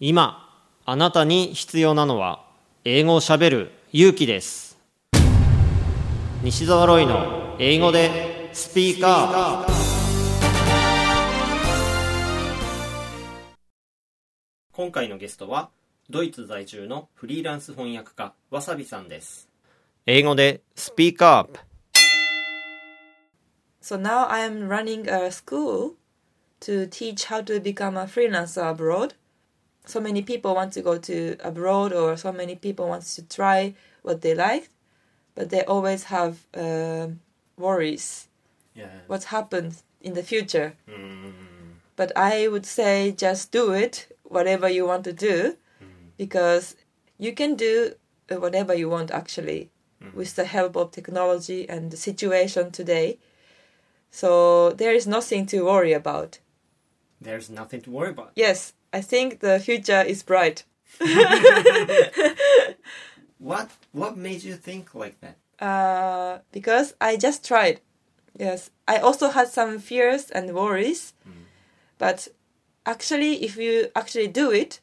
今あなたに必要なのは英語をしゃべる勇気です。西澤ロイの英語でスピーカー。今回のゲストはドイツ在住のフリーランス翻訳家わさびさんです。英語でスピーカー。So now I am running a school to teach how to become a freelancer abroad. So many people want to go to abroad, or so many people want to try what they like, but they always have uh, worries. Yeah. What happens in the future? Mm, But I would say just do it, whatever you want to do, because you can do uh, whatever you want actually with the help of technology and the situation today. So there is nothing to worry about. There's nothing to worry about Yes, I think the future is bright. What what made you think like that? Uh, because I just tried. Yes, I also had some fears and worries, but actually, if you actually do it,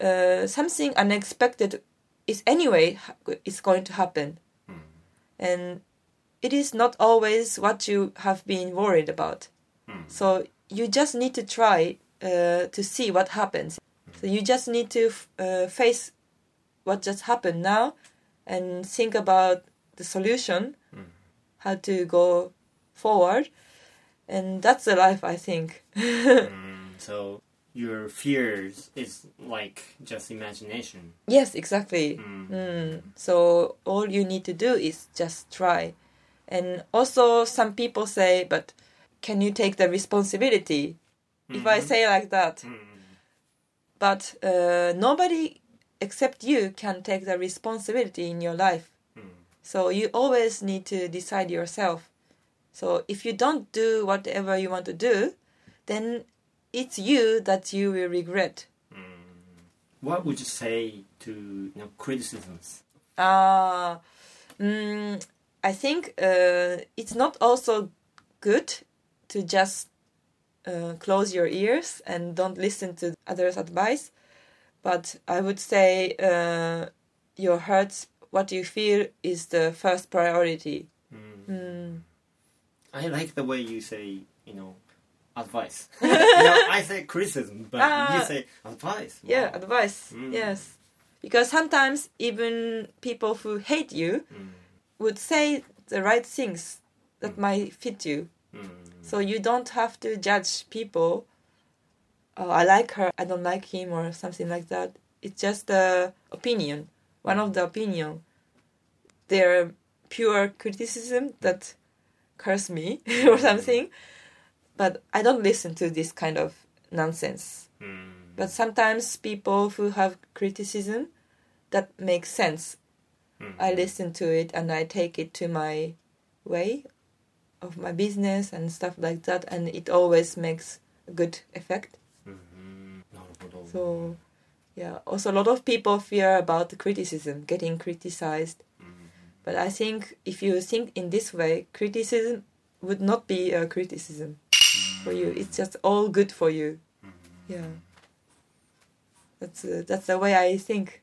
uh, something unexpected is anyway ha- is going to happen, and it is not always what you have been worried about. So you just need to try uh, to see what happens. So you just need to uh, face what just happened now and think about the solution, how to go forward, and that's the life I think. So your fears is like just imagination. yes, exactly. Mm. So all you need to do is just try, and also some people say, but can you take the responsibility? If I say like that, but uh, nobody except you can take the responsibility in your life. So you always need to decide yourself. So if you don't do whatever you want to do, then it's you that you will regret. What would you say to you know criticisms? Uh, mm, I think uh, it's not also good to just uh, close your ears and don't listen to others' advice. But I would say uh, your heart, what you feel, is the first priority. Mm. I like the way you say you know advice. you know, I say criticism, but Ah. you say advice. Yeah, advice. Mm. Yes. Because sometimes even people who hate you would say the right things that might fit you. Mm. So you don't have to judge people. Oh, I like her, I don't like him, or something like that. It's just the opinion, one of the opinion. They're pure criticism that curse me or something. But I don't listen to this kind of nonsense. Mm. But sometimes people who have criticism that makes sense. I listen to it and I take it to my way of my business and stuff like that and it always makes a good effect. Mm-hmm. so yeah also a lot of people fear about the criticism getting criticized. Mm-hmm. but i think if you think in this way criticism would not be a criticism for you. It's just all good for you. Yeah. That's uh, that's the way i think.